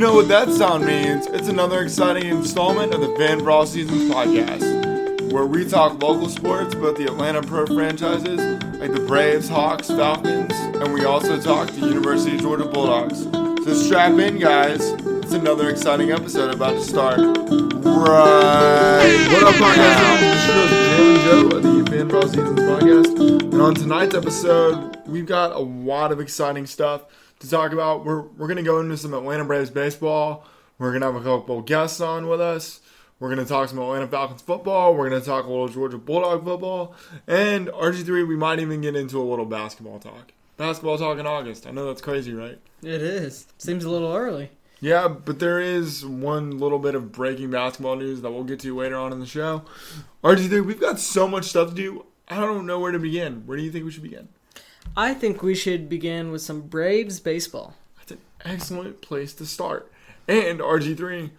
know what that sound means. It's another exciting installment of the Fan for All Seasons podcast, where we talk local sports, both the Atlanta pro franchises, like the Braves, Hawks, Falcons, and we also talk the University of Georgia Bulldogs. So strap in, guys. It's another exciting episode about to start. Right. What up, podcast? This is Jim and Joe of the Fan for All Seasons podcast. And on tonight's episode, we've got a lot of exciting stuff to talk about. We're, we're going to go into some Atlanta Braves baseball. We're going to have a couple guests on with us. We're going to talk some Atlanta Falcons football. We're going to talk a little Georgia Bulldog football. And RG3, we might even get into a little basketball talk. Basketball talk in August. I know that's crazy, right? It is. Seems a little early. Yeah, but there is one little bit of breaking basketball news that we'll get to later on in the show. RG3, we've got so much stuff to do. I don't know where to begin. Where do you think we should begin? I think we should begin with some Braves baseball. That's an excellent place to start. And RG3,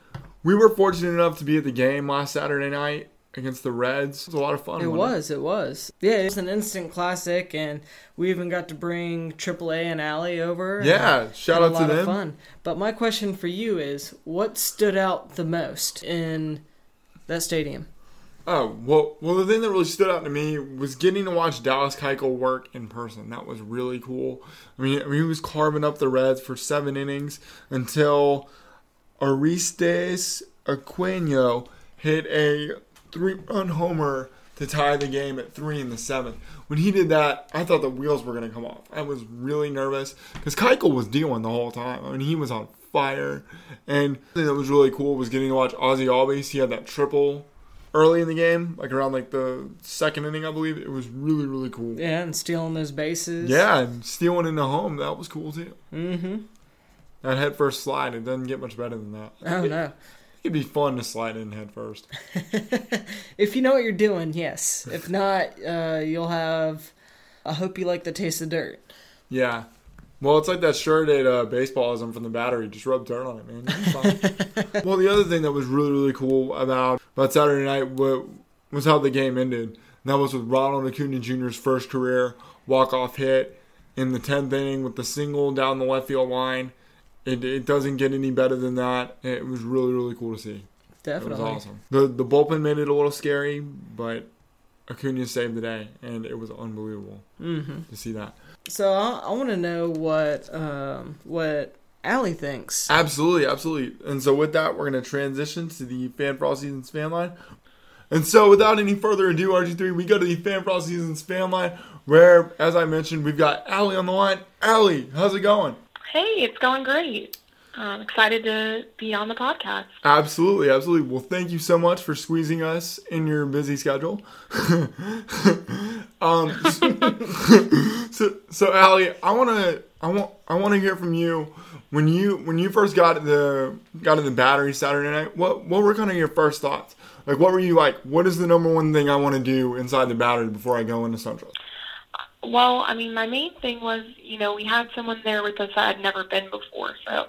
we were fortunate enough to be at the game last Saturday night against the Reds. It was a lot of fun. It was, it? it was. Yeah, it was an instant classic, and we even got to bring AAA and Allie over. Yeah, shout out to them. fun. But my question for you is, what stood out the most in that stadium? Oh well, well the thing that really stood out to me was getting to watch Dallas Keuchel work in person. That was really cool. I mean, I mean he was carving up the Reds for seven innings until Aristides Aquino hit a three-run homer to tie the game at three in the seventh. When he did that, I thought the wheels were going to come off. I was really nervous because Keuchel was dealing the whole time. I mean, he was on fire. And the thing that was really cool was getting to watch Ozzie Albies. He had that triple early in the game, like around like the second inning, I believe. It was really really cool. Yeah, and stealing those bases. Yeah, and stealing into home that was cool too. Mm-hmm. That head first slide, it doesn't get much better than that. Oh no. It'd be fun to slide in head first. if you know what you're doing, yes. If not, uh, you'll have. I hope you like the taste of dirt. Yeah. Well, it's like that shirt at uh, baseballism from the battery. Just rub dirt on it, man. well, the other thing that was really, really cool about, about Saturday night was how the game ended. And that was with Ronald Acuna Jr.'s first career walk-off hit in the 10th inning with the single down the left field line. It, it doesn't get any better than that. It was really, really cool to see. Definitely. It was awesome. The, the bullpen made it a little scary, but Acuna saved the day, and it was unbelievable mm-hmm. to see that. So I, I want to know what um, what Allie thinks. Absolutely, absolutely. And so with that, we're going to transition to the Fan for All Seasons fan line. And so without any further ado, RG3, we go to the Fan for All Seasons fan line, where, as I mentioned, we've got Allie on the line. Allie, how's it going? Hey, it's going great. I'm excited to be on the podcast. Absolutely, absolutely. Well, thank you so much for squeezing us in your busy schedule. um, so, so Allie, I want to, I want, I want to hear from you when you when you first got the got in the battery Saturday night. What what were kind of your first thoughts? Like, what were you like? What is the number one thing I want to do inside the battery before I go into Central? Well, I mean, my main thing was, you know, we had someone there with us that had never been before, so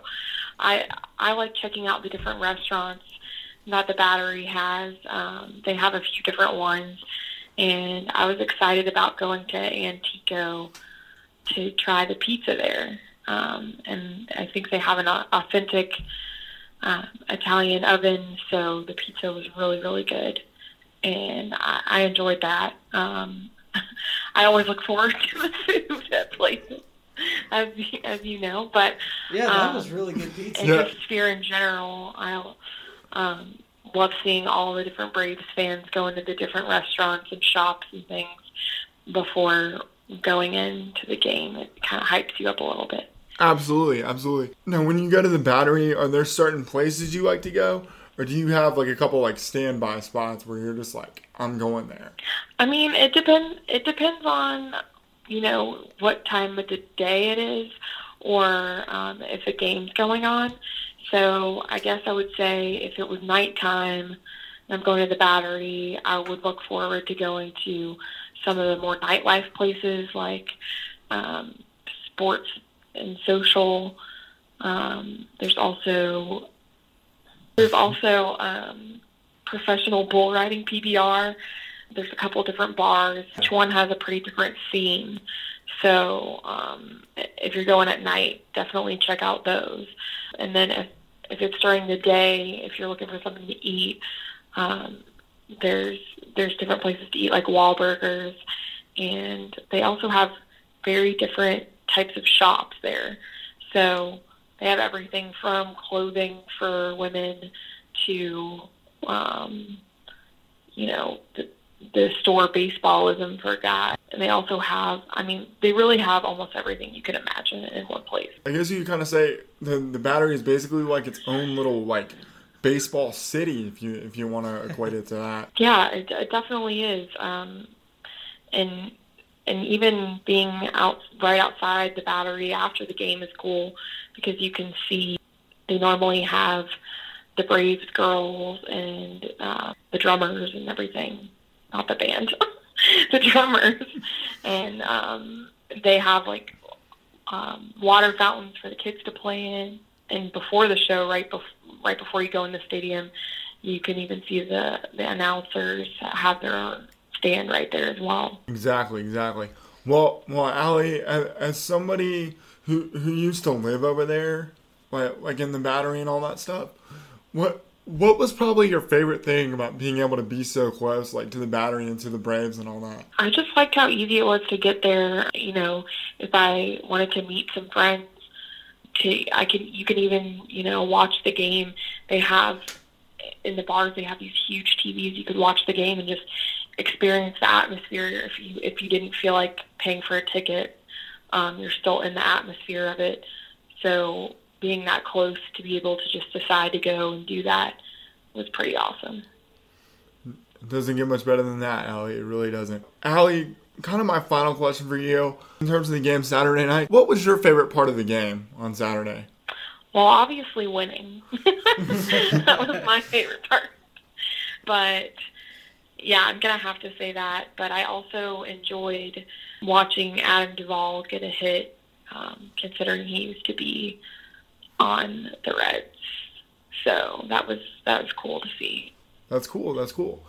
I I like checking out the different restaurants that the Battery has. Um, they have a few different ones, and I was excited about going to Antico to try the pizza there. Um, and I think they have an authentic uh, Italian oven, so the pizza was really really good, and I, I enjoyed that. Um, I always look forward to the food at places, as as you know. But yeah, that um, was really good pizza. And yeah. the sphere in general, I um, love seeing all the different Braves fans go into the different restaurants and shops and things before going into the game. It kind of hypes you up a little bit. Absolutely, absolutely. Now, when you go to the Battery, are there certain places you like to go? or do you have like a couple like standby spots where you're just like I'm going there? I mean, it depends. It depends on you know what time of the day it is, or um, if a game's going on. So I guess I would say if it was nighttime, and I'm going to the Battery, I would look forward to going to some of the more nightlife places like um, sports and social. Um, there's also there's also um, professional bull riding PBR. There's a couple different bars. Each one has a pretty different theme. So um, if you're going at night, definitely check out those. And then if if it's during the day, if you're looking for something to eat, um, there's there's different places to eat like Wahlburgers, and they also have very different types of shops there. So they have everything from clothing for women to, um, you know, the, the store baseballism for guys. And they also have, I mean, they really have almost everything you can imagine in one place. I guess you could kind of say the the battery is basically like its own little like baseball city if you if you want to equate it to that. Yeah, it, it definitely is. Um, and and even being out right outside the battery after the game is cool because you can see they normally have the Braves girls and uh, the drummers and everything, not the band, the drummers, and um, they have like um, water fountains for the kids to play in. And before the show, right before right before you go in the stadium, you can even see the the announcers have their stand right there as well. Exactly, exactly. Well, well, Allie, as, as somebody who who used to live over there, like like in the battery and all that stuff, what what was probably your favorite thing about being able to be so close, like to the battery and to the Braves and all that? I just liked how easy it was to get there. You know, if I wanted to meet some friends, to I can you can even you know watch the game. They have in the bars they have these huge TVs. You could watch the game and just experience the atmosphere. If you if you didn't feel like paying for a ticket, um, you're still in the atmosphere of it. So being that close to be able to just decide to go and do that was pretty awesome. It doesn't get much better than that, Allie. It really doesn't. Allie, kind of my final question for you in terms of the game Saturday night. What was your favorite part of the game on Saturday? Well, obviously winning. that was my favorite part. But yeah, I'm gonna have to say that. But I also enjoyed watching Adam Duvall get a hit, um, considering he used to be on the Reds. So that was that was cool to see. That's cool. That's cool.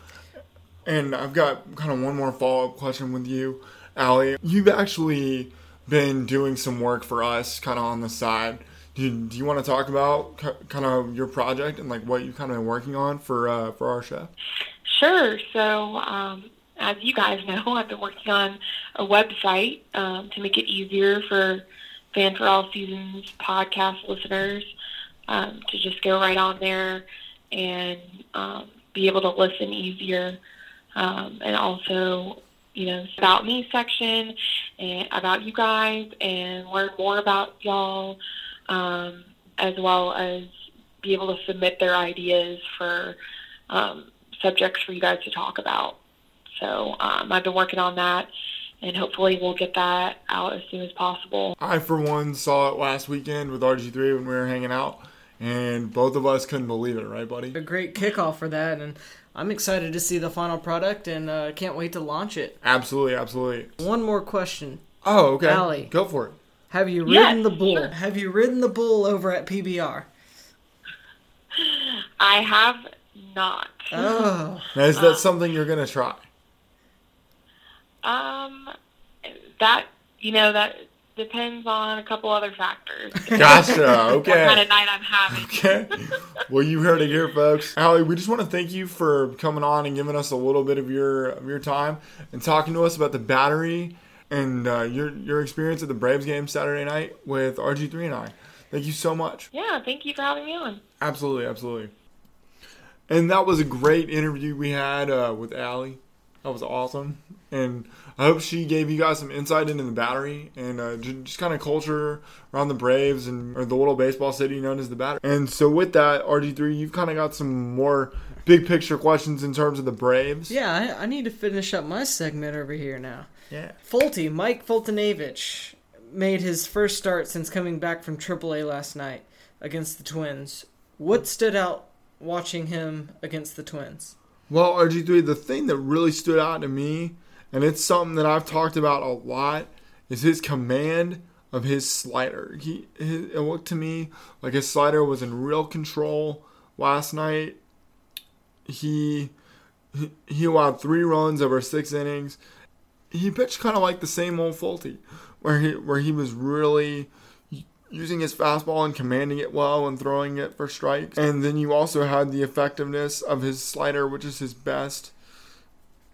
And I've got kind of one more follow up question with you, Allie. You've actually been doing some work for us, kind of on the side. Do you, do you want to talk about kind of your project and like what you've kind of been working on for uh, for our show? Sure. So, um, as you guys know, I've been working on a website um, to make it easier for Fan for All Seasons podcast listeners um, to just go right on there and um, be able to listen easier. Um, and also, you know, about me section and about you guys and learn more about y'all, um, as well as be able to submit their ideas for um, subjects for you guys to talk about. So um, I've been working on that, and hopefully we'll get that out as soon as possible. I, for one, saw it last weekend with RG3 when we were hanging out, and both of us couldn't believe it, right, buddy? A great kickoff for that, and I'm excited to see the final product, and uh, can't wait to launch it. Absolutely, absolutely. One more question. Oh, okay. Allie. Go for it. Have you ridden Yes, the bull? sure. Have you ridden the bull over at PBR? I have not. Oh, Now, is that something you're gonna try? Um, that you know that depends on a couple other factors. Gotcha. Okay. what kind of night I'm having. Okay. Well, you heard it here, folks. Allie, we just want to thank you for coming on and giving us a little bit of your of your time and talking to us about the battery and uh, your your experience at the Braves game Saturday night with RG3 and I. Thank you so much. Yeah, thank you for having me on. Absolutely, absolutely. And that was a great interview we had uh, with Allie. That was awesome. And I hope she gave you guys some insight into the battery and uh, just kind of culture around the Braves and or the little baseball city known as the battery. And so with that, RG3, you've kind of got some more big picture questions in terms of the Braves. yeah. I, I need to finish up my segment over here now. Yeah. Folty, Mike Foltynewicz, made his first start since coming back from AAA last night against the Twins. What stood out watching him against the Twins? Well, RG3, the thing that really stood out to me, and it's something that I've talked about a lot, is his command of his slider. He, his, it looked to me like his slider was in real control last night. He he, allowed three runs over six innings. He pitched kind of like the same old Folty, where he where he was really using his fastball and commanding it well and throwing it for strikes. And then you also had the effectiveness of his slider, which is his best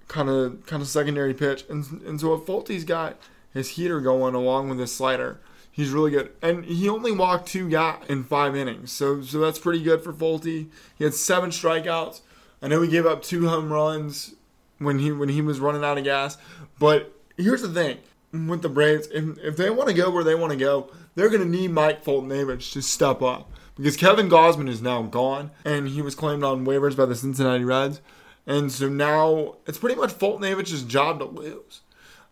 kind of kind of secondary pitch. And and so if Folty's got his heater going along with his slider, he's really good. And he only walked two guys in five innings, so so that's pretty good for Folty. He had seven strikeouts. I know he gave up two home runs when he when he was running out of gas, but here's the thing with the Braves, if, if they want to go where they want to go, they're going to need Mike Foltynewicz to step up because Kevin Gausman is now gone and he was claimed on waivers by the Cincinnati Reds, and so now it's pretty much Foltynewicz's job to lose.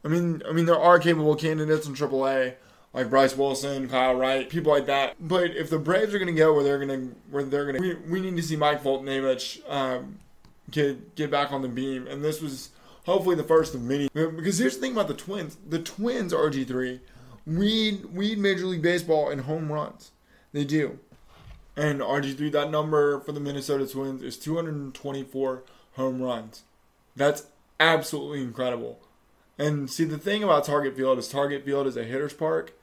I mean, I mean there are capable candidates in AAA like Bryce Wilson, Kyle Wright, people like that. But if the Braves are going to go where they're going to where they're going to, we, we need to see Mike Foltynewicz um, get get back on the beam, and this was hopefully the first of many. Because here's the thing about the Twins: the Twins RG3 lead lead Major League Baseball in home runs. They do, and RG3 that number for the Minnesota Twins is 224 home runs. That's absolutely incredible. And see, the thing about Target Field is Target Field is a hitter's park,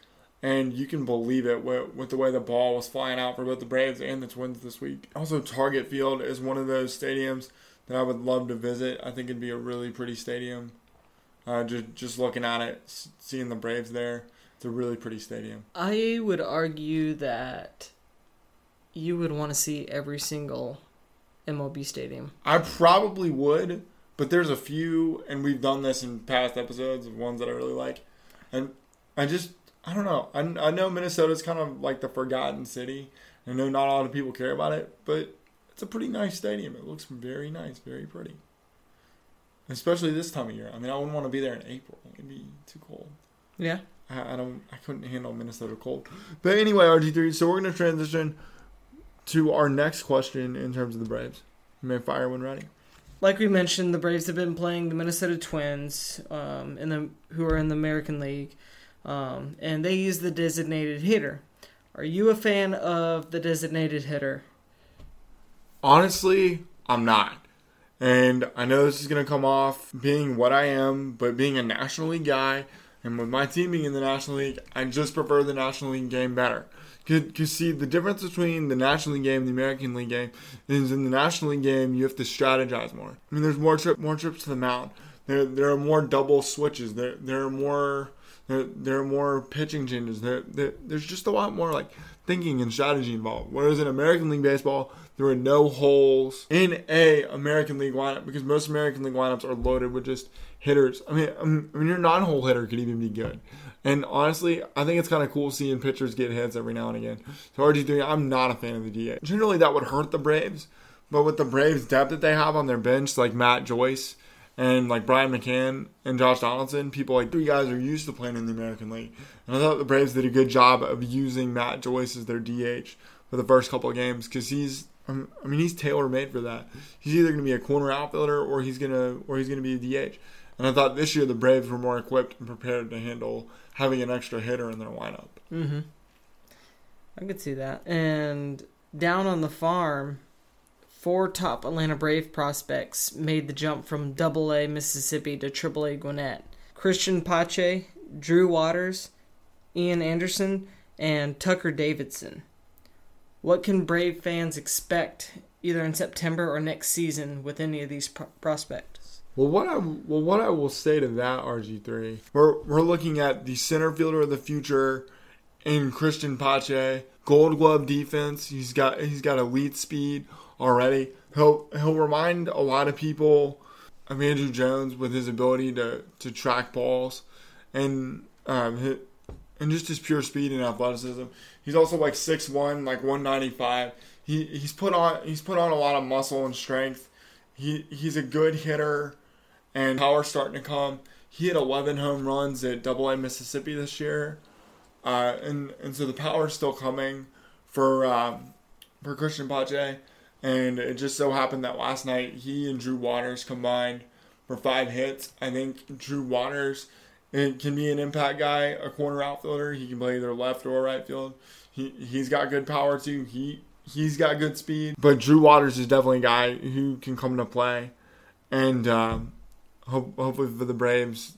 and you can believe it with, with the way the ball was flying out for both the Braves and the Twins this week. Also, Target Field is one of those stadiums that I would love to visit. I think it'd be a really pretty stadium. Uh, just just looking at it, seeing the Braves there, it's a really pretty stadium. I would argue that you would want to see every single MLB stadium. I probably would, but there's a few, and we've done this in past episodes of ones that I really like, and I just I don't know. I, I know Minnesota's kind of like the forgotten city. I know not a lot of people care about it, but it's a pretty nice stadium. It looks very nice, very pretty. Especially this time of year. I mean, I wouldn't want to be there in April. It'd be too cold. Yeah. I, I don't. I couldn't handle Minnesota cold. But anyway, RG3. So we're gonna transition to our next question in terms of the Braves. You may fire when ready. Like we mentioned, the Braves have been playing the Minnesota Twins, um, in the who are in the American League, um, and they use the designated hitter. Are you a fan of the designated hitter? Honestly, I'm not. And I know this is going to come off being what I am, but being a National League guy, and with my team being in the National League, I just prefer the National League game better. Because, see, the difference between the National League game and the American League game is in the National League game, you have to strategize more. I mean, there's more trip, more trips to the mound. There, there are more double switches. There, there are more, there, there are more pitching changes. There, there, there's just a lot more like thinking and strategy involved. Whereas in American League baseball, there are no holes in a American League lineup because most American League lineups are loaded with just hitters. I mean, um, I mean, your non-hole hitter could even be good. And honestly, I think it's kind of cool seeing pitchers get hits every now and again. So RG3, I'm not a fan of the DH. Generally, that would hurt the Braves, but with the Braves depth that they have on their bench, like Matt Joyce and like Brian McCann and Josh Donaldson, people like three guys are used to playing in the American League. And I thought the Braves did a good job of using Matt Joyce as their DH for the first couple of games because he's I mean, he's tailor made for that. He's either going to be a corner outfielder or he's gonna or he's going to be a DH. And I thought this year the Braves were more equipped and prepared to handle having an extra hitter in their lineup. Mm-hmm. I could see that. And down on the farm, four top Atlanta Brave prospects made the jump from Double A Mississippi to Triple A Gwinnett. Cristian Pache, Drew Waters, Ian Anderson, and Tucker Davidson. What can Brave fans expect either in September or next season with any of these pro- prospects? Well, what I well what I will say to that RG three, we're we're looking at the center fielder of the future in Cristian Pache, Gold Glove defense. He's got he's got elite speed already. He'll he'll remind a lot of people of Andruw Jones with his ability to to track balls and um, and just his pure speed and athleticism. He's also like 6'1", like 195. He he's put on he's put on a lot of muscle and strength. He he's a good hitter and power starting to come. He had 11 home runs at Double A Mississippi this year. Uh, and and so the power's still coming for um, for Cristian Pache. And it just so happened that last night he and Drew Waters combined for five hits. I think Drew Waters it can be an impact guy, a corner outfielder. He can play either left or right field. He he's got good power too. He he's got good speed. But Drew Waters is definitely a guy who can come into play, and um, hope, hopefully for the Braves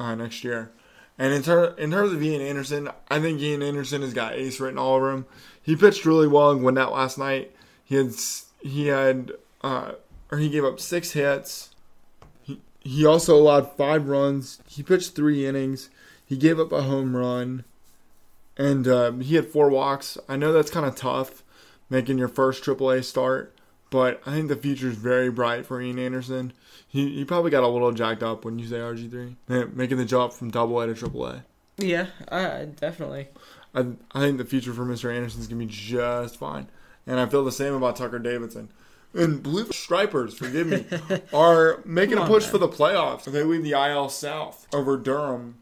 uh, next year. And in, ter- in terms of Ian Anderson, I think Ian Anderson has got ace written all over him. He pitched really well in Gwinnett last night. He had he had uh, or he gave up six hits. He also allowed five runs. He pitched three innings. He gave up a home run, and um, he had four walks. I know that's kind of tough making your first AAA start, but I think the future is very bright for Ian Anderson. He he probably got a little jacked up when you say RG three, making the jump from Double A to Triple A. Yeah, I definitely. I I think the future for Mr. Anderson is gonna be just fine, and I feel the same about Tucker Davidson. And Blue Stripers, forgive me, are making a push man. for the playoffs. They lead the IL South over Durham,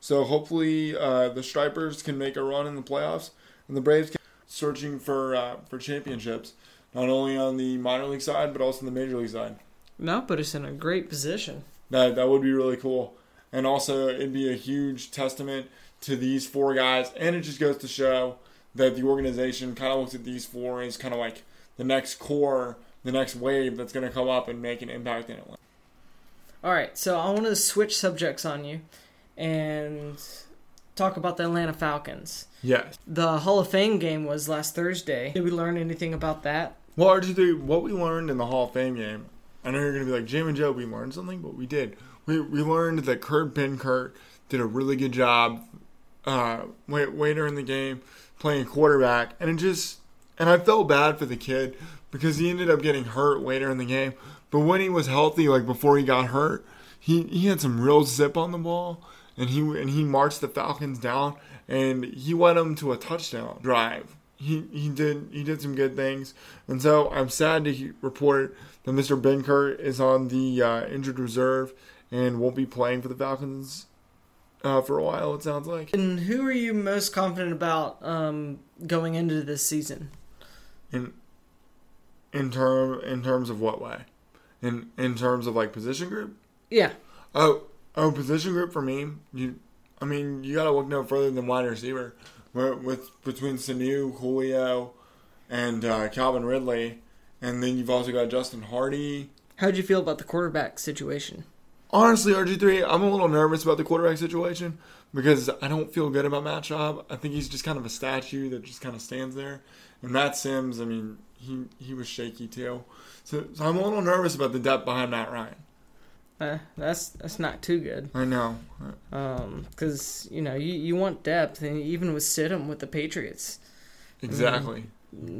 so hopefully uh, the Stripers can make a run in the playoffs, and the Braves can searching for uh, for championships, not only on the minor league side but also on the major league side. That put us in a great position. That that would be really cool, and also it'd be a huge testament to these four guys, and it just goes to show that the organization kind of looks at these four as kind of like the next core, the next wave that's going to come up and make an impact in Atlanta. All right, so I want to switch subjects on you and talk about the Atlanta Falcons. Yes. The Hall of Fame game was last Thursday. Did we learn anything about that? Well, RG3, what we learned in the Hall of Fame game, I know you're going to be like, Jim and Joe, we learned something, but we did. We, we learned that Kurt Benkert did a really good job uh, way, way during the game playing quarterback, and it just, and I felt bad for the kid because he ended up getting hurt later in the game. But when he was healthy, like before he got hurt, he, he had some real zip on the ball, and he and he marched the Falcons down, and he led them to a touchdown drive. He he did he did some good things, and so I'm sad to report that Mr. Benkert is on the uh, injured reserve and won't be playing for the Falcons uh, for a while. It sounds like. And who are you most confident about um, going into this season? In in term in terms of what way? In in terms of like position group? Yeah, Oh, oh, position group for me. You, I mean, you gotta look no further than wide receiver. With, with between Sanu, Julio, and uh, Calvin Ridley, and then you've also got Justin Hardy. how'd you feel about the quarterback situation? Honestly, RG three, I'm a little nervous about the quarterback situation because I don't feel good about Matt Schaub. I think he's just kind of a statue that just kind of stands there. And Matt Simms, I mean, he he was shaky too. So, so I'm a little nervous about the depth behind Matt Ryan. Uh, that's that's not too good. I know. because you know you, you want depth, and even with Stidham with the Patriots, Exactly.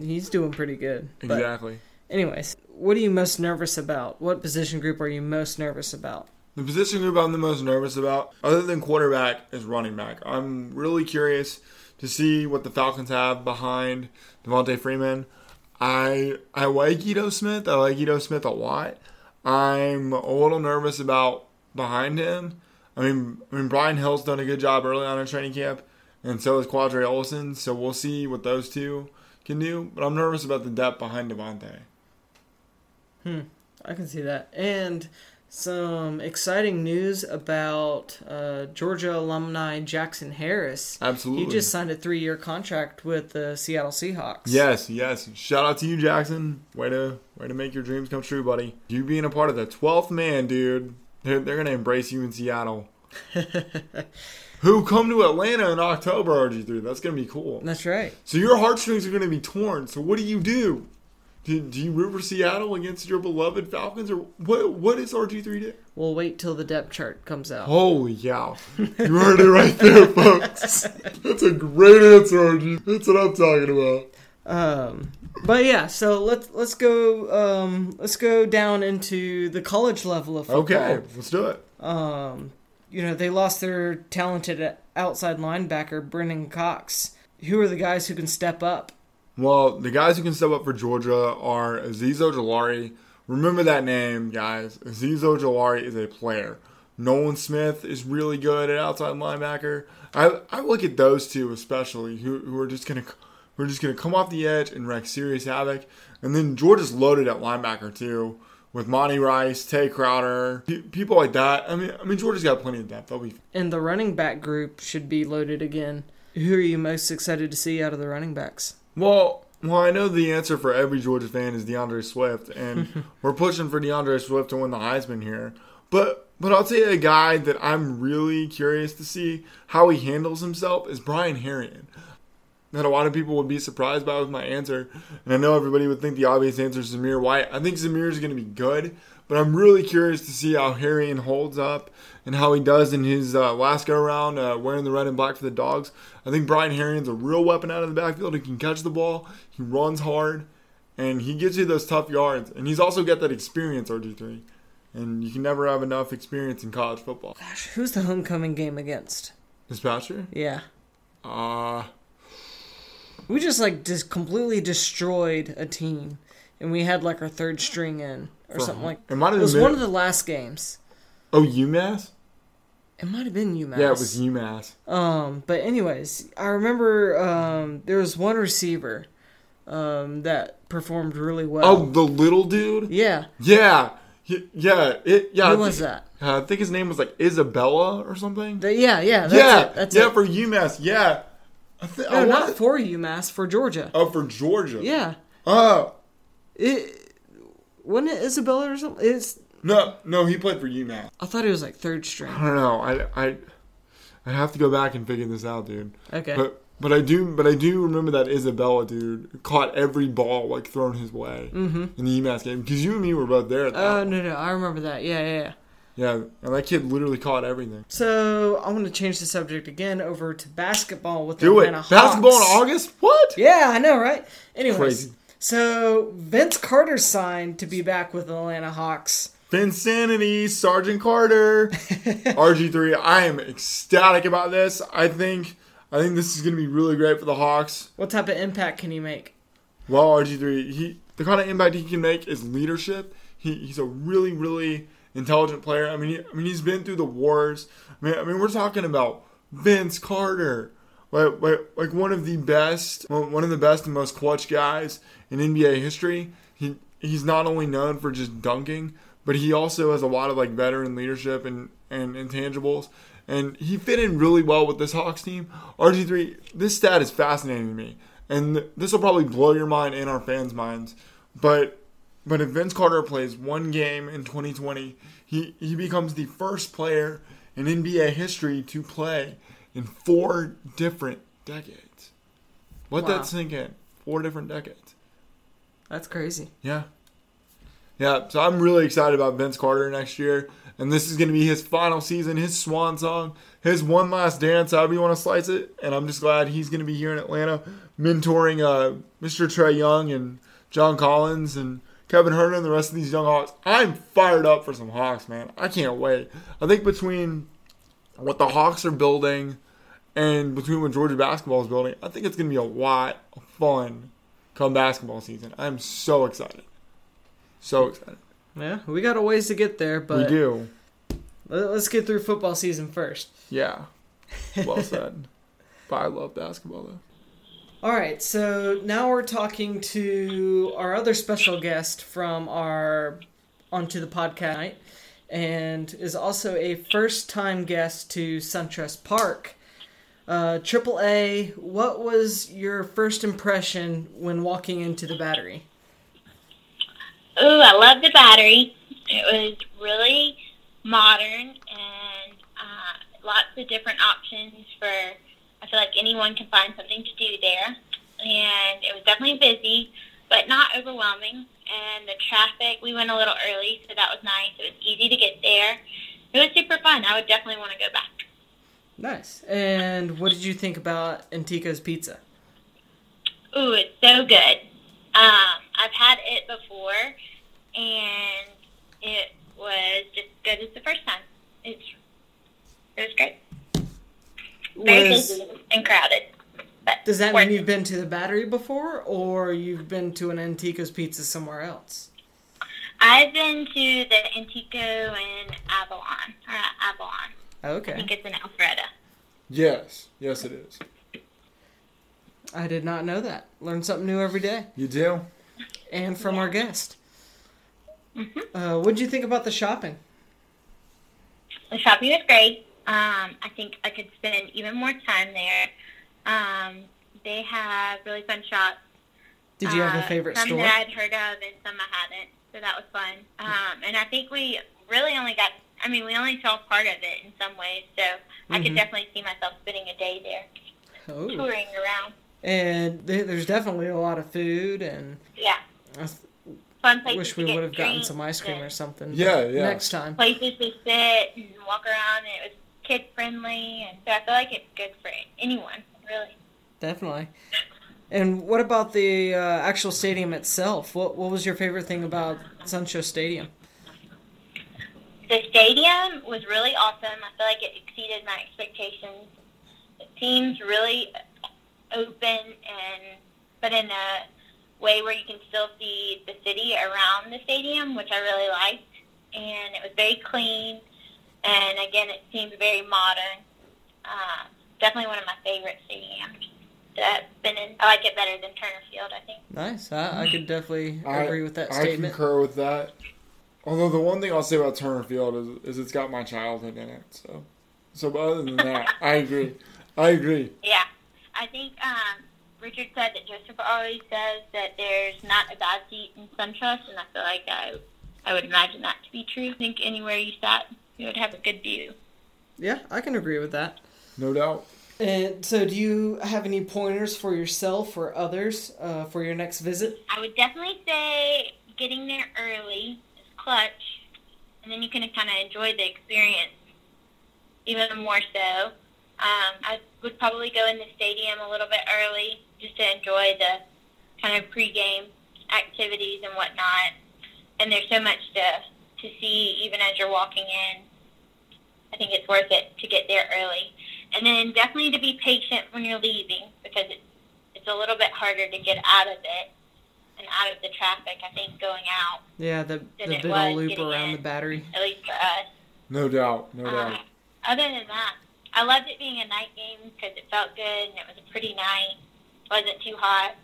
he's doing pretty good. But Exactly. anyways, what are you most nervous about? What position group are you most nervous about? The position group I'm the most nervous about, other than quarterback, is running back. I'm really curious to see what the Falcons have behind Devonta Freeman. I I like Ito Smith. I like Ito Smith a lot. I'm a little nervous about behind him. I mean, I mean Brian Hill's done a good job early on in training camp, and so has Qadree Ollison. So we'll see what those two can do. But I'm nervous about the depth behind Devonta. Hmm, I can see that. And some exciting news about uh, Georgia alumni Jackson Harris. Absolutely. He just signed a three-year contract with the Seattle Seahawks. Yes, yes. Shout out to you, Jackson. Way to way to make your dreams come true, buddy. You being a part of the twelfth man, dude. They're, they're gonna embrace you in Seattle. Who come to Atlanta in October, RG3? That's gonna be cool. That's right. So your heartstrings are gonna be torn. So what do you do? Do, do you root for Seattle against your beloved Falcons, or what? What is RG3 do? We'll wait till the depth chart comes out. Holy cow! You heard it right there, folks. That's a great answer, RG. That's what I'm talking about. Um, but yeah, so let's let's go um, let's go down into the college level of football. Okay, let's do it. Um, you know they lost their talented outside linebacker Brenton Cox. Who are the guys who can step up? Well, the guys who can step up for Georgia are Azeez Ojulari. Remember that name, guys. Azeez Ojulari is a player. Nolan Smith is really good at outside linebacker. I I look at those two especially who, who are just gonna who are just gonna come off the edge and wreak serious havoc. And then Georgia's loaded at linebacker too with Monty Rice, Tae Crowder, pe- people like that. I mean, I mean Georgia's got plenty of depth. They'll be And the running back group should be loaded again. Who are you most excited to see out of the running backs? Well, well, I know the answer for every Georgia fan is D'Andre Swift, and we're pushing for D'Andre Swift to win the Heisman here. But but I'll tell you a guy that I'm really curious to see how he handles himself is Brian Herrien. That a lot of people would be surprised by with my answer, and I know everybody would think the obvious answer is Zamir White. I think Zamir is going to be good, but I'm really curious to see how Herrien holds up and how he does in his uh, last go around uh, wearing the red and black for the dogs. I think Brian Herrien's a real weapon out of the backfield. He can catch the ball, he runs hard, and he gives you those tough yards. And he's also got that experience, RG3. And you can never have enough experience in college football. Gosh, who's the homecoming game against? This past year? Yeah. Uh, We just like just completely destroyed a team, and we had like our third string in or something like. it might have It was been- one of the last games. oh, UMass? It might have been UMass. Yeah, it was UMass. Um, but anyways, I remember um, there was one receiver um, that performed really well. Oh, the little dude? yeah. Yeah. Yeah, it, yeah. Who was that? Uh, I think his name was like Isabella or something. The- yeah, yeah. That's yeah, it. That's yeah, it. for UMass. Yeah, I thi- no, I not for UMass, for Georgia. Oh, for Georgia. Yeah. Oh It wasn't it Isabella or something. It's no, no, he played for UMass. I thought it was like third string. I don't know. I I I have to go back and figure this out, dude. Okay. But but I do but I do remember that Isabella dude caught every ball like thrown his way mm-hmm. in the UMass game because you and me were both there. At that Oh one. no no I remember that yeah yeah yeah. Yeah, and that kid literally caught everything. So I want to change the subject again over to basketball with the Do it. Atlanta Basketball in August? What? Yeah, I know, right? Anyways, Crazy. So Vince Carter signed to be back with the Atlanta Hawks. Vinsanity, Sergeant Carter, RG3. I am ecstatic about this. I think I think this is going to be really great for the Hawks. What type of impact can he make? Well, RG3, he the kind of impact he can make is leadership. He, he's a really really intelligent player. I mean, he, I mean he's been through the wars. I mean, I mean we're talking about Vince Carter, like, like like one of the best, one of the best and most clutch guys in NBA history. He he's not only known for just dunking, but he also has a lot of like veteran leadership and and intangibles. And he fit in really well with this Hawks team. RG3, this stat is fascinating to me, and this will probably blow your mind and our fans' minds. But but if Vince Carter plays one game in 2020, he, he becomes the first player in NBA history to play in four different decades. Let Wow. that sink in. Four different decades. That's crazy. Yeah. Yeah, so I'm really excited about Vince Carter next year. And this is going to be his final season, his swan song, his one last dance, however you want to slice it. And I'm just glad he's going to be here in Atlanta, mentoring uh, Mr. Trae Young and John Collins and Kevin Huerter and the rest of these young Hawks. I'm fired up for some Hawks, man. I can't wait. I think between what the Hawks are building and between what Georgia basketball is building, I think it's going to be a lot of fun come basketball season. I'm so excited. So excited. Yeah, we got a ways to get there, but we do. let- let's get through football season first. Yeah. Well said. but I love basketball though. All right, so now we're talking to our other special guest from our onto the podcast night, and is also a first-time guest to SunTrust Park. Uh, Triple A, what was your first impression when walking into the Battery? Ooh, I love the battery. It was really modern and uh, lots of different options for. I feel like anyone can find something to do there, and it was definitely busy, but not overwhelming. And the traffic, we went a little early, so that was nice. It was easy to get there. It was super fun. I would definitely want to go back. Nice. And what did you think about Antico's Pizza? Ooh, it's so good. Um, I've had it before, and it was just good as the first time. It's it was great. Very Was, busy and crowded. Does that mean it. you've been to the Battery before, or you've been to an Antico's Pizza somewhere else? I've been to the Antico in Avalon, or Avalon. I think it's in Alpharetta. Yes. Yes it is. I did not know that. Learn something new every day. You do? And from our guest. Mhm. Uh, what did you think about the shopping? The shopping was great. Um, I think I could spend even more time there. Um, they have really fun shops. Did you have a Uh, favorite some store? that I'd heard of and some I hadn't, so that was fun. Um, and I think we really only got to I mean, we only saw part of it in some ways, so I could Mhm. definitely see myself spending a day there, Oh. touring around. And there's definitely a lot of food, and Yeah, I fun places wish to we get would have gotten some ice cream or something. Yeah, yeah. Next time. places to sit and walk around. And it was kid friendly, and so I feel like it's good for anyone, really. Definitely. And what about the uh, actual stadium itself? What What was your favorite thing about Sunshine Stadium? The stadium was really awesome. I feel like it exceeded my expectations. It seems really open and but in a way where you can still see the city around the stadium, which I really liked. And it was very clean. And again, it seemed very modern. Uh, definitely one of my favorite stadiums that I've been in. I like it better than Turner Field, I think. Nice. I, I could definitely I- agree with that I statement. I concur with that. Although the one thing I'll say about Turner Field is, is it's got my childhood in it. So, so but other than that, I agree. I agree. Yeah, I think um, Richard said that Joseph always says that there's not a bad seat in SunTrust, and I feel like I, I would imagine that to be true. I think anywhere you sat, you would have a good view. Yeah, I can agree with that. No doubt. And so, do you have any pointers for yourself or others uh, for your next visit? I would definitely say getting there early is clutch, and then you can kind of enjoy the experience even more so. Um, I would probably go in the stadium a little bit early just to enjoy the kind of pregame activities and whatnot. And there's so much to to see even as you're walking in. I think it's worth it to get there early, and then definitely to be patient when you're leaving because it's it's a little bit harder to get out of it and out of the traffic. I think going out, Yeah, the the big old loop around in. the battery. at least for us. No doubt. No Uh, doubt. other than that, I loved it being a night game because it felt good and it was a pretty night. wasn't too hot.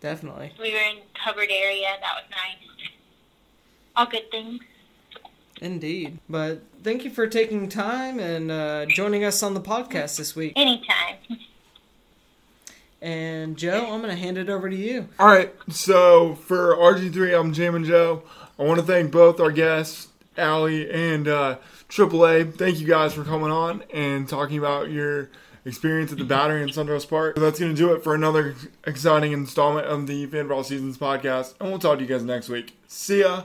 Definitely. We were in covered area. That was nice. All good things. Indeed. But thank you for taking time and uh, joining us on the podcast this week. Anytime. And Joe, I'm going to hand it over to you. All right. So for RG3, I'm Jamin Joe. I want to thank both our guests, Allie and uh, AAA. Thank you guys for coming on and talking about your experience at the Battery in SunTrust Park. So that's going to do it for another exciting installment of the Fan for All Seasons podcast. And we'll talk to you guys next week. See ya.